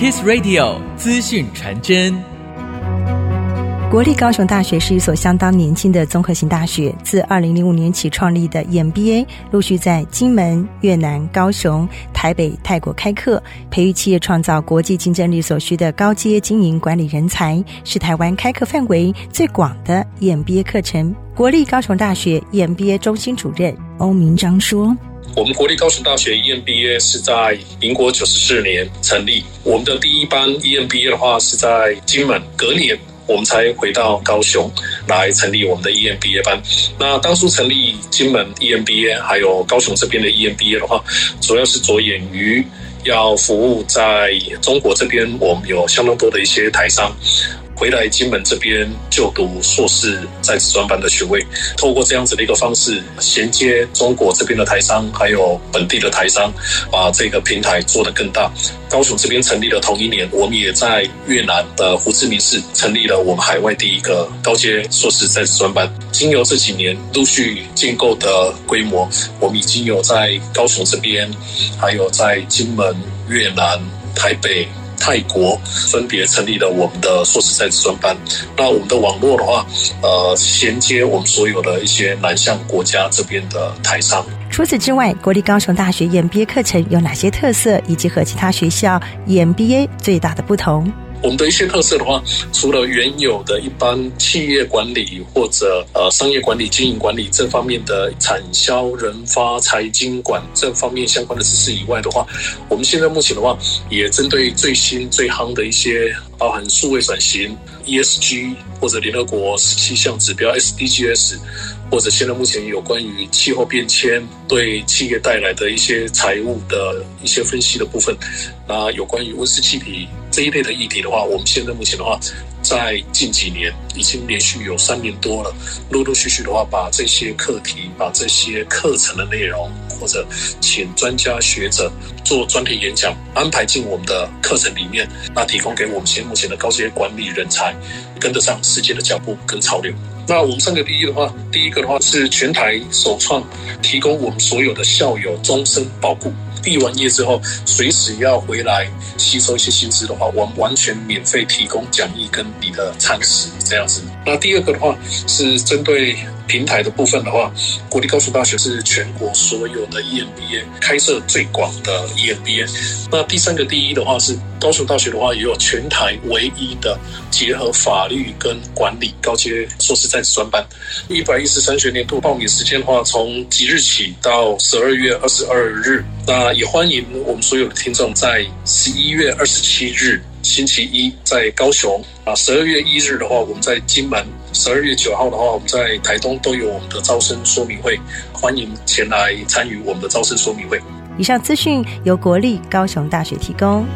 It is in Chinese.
Kiss Radio 资讯传真。国立高雄大学是一所相当年轻的综合性大学，自二零零五年起创立的 EMBA，陆续在金门、越南、高雄、台北、泰国开课，培育企业创造国际竞争力所需的高阶经营管理人才，是台湾开课范围最广的 EMBA 课程。国立高雄大学 EMBA 中心主任欧明章说：“我们国立高雄大学 EMBA 是在民国九十四年成立，我们的第一班 EMBA 的话是在金门，隔年。”我们才回到高雄来成立我们的 EMBA 班。那当初成立金门 EMBA 还有高雄这边的 EMBA 的话，主要是着眼于要服务在中国这边，我们有相当多的一些台商。回来金门这边就读硕士在职专班的学位，透过这样子的一个方式衔接中国这边的台商，还有本地的台商，把这个平台做得更大。高雄这边成立的同一年，我们也在越南的胡志明市成立了我们海外第一个高阶硕士在职专班。经由这几年陆续建构的规模，我们已经有在高雄这边，还有在金门、越南、台北。泰国分别成立了我们的硕士在职专班。那我们的网络的话，呃，衔接我们所有的一些南向国家这边的台商。除此之外，国立高雄大学 EMBA 课程有哪些特色，以及和其他学校 EMBA 最大的不同？我们的一些特色的话，除了原有的一般企业管理或者呃商业管理、经营管理这方面的产销人发财经管这方面相关的知识以外的话，我们现在目前的话，也针对最新最夯的一些，包含数位转型、ESG 或者联合国十七项指标 SDGs。或者现在目前有关于气候变迁对企业带来的一些财务的一些分析的部分，那有关于温室气体这一类的议题的话，我们现在目前的话，在近几年已经连续有三年多了，陆陆续续的话，把这些课题、把这些课程的内容，或者请专家学者做专题演讲，安排进我们的课程里面，那提供给我们现目前的高阶管理人才，跟得上世界的脚步跟潮流。那我们三个第一的话，第一个的话是全台首创，提供我们所有的校友终身保固。毕完业之后，随时要回来吸收一些新知的话，我们完全免费提供讲义跟你的餐食这样子。那第二个的话是针对平台的部分的话，国立高雄大学是全国所有的 EMBA 开设最广的 EMBA。那第三个第一的话是高雄大学的话，也有全台唯一的结合法律跟管理高阶硕士在职专班。一百一十三学年度报名时间的话，从即日起到十二月二十二日。那也欢迎我们所有的听众在十一月二十七日星期一在高雄啊，十二月一日的话我们在金门，十二月九号的话我们在台东都有我们的招生说明会，欢迎前来参与我们的招生说明会。以上资讯由国立高雄大学提供。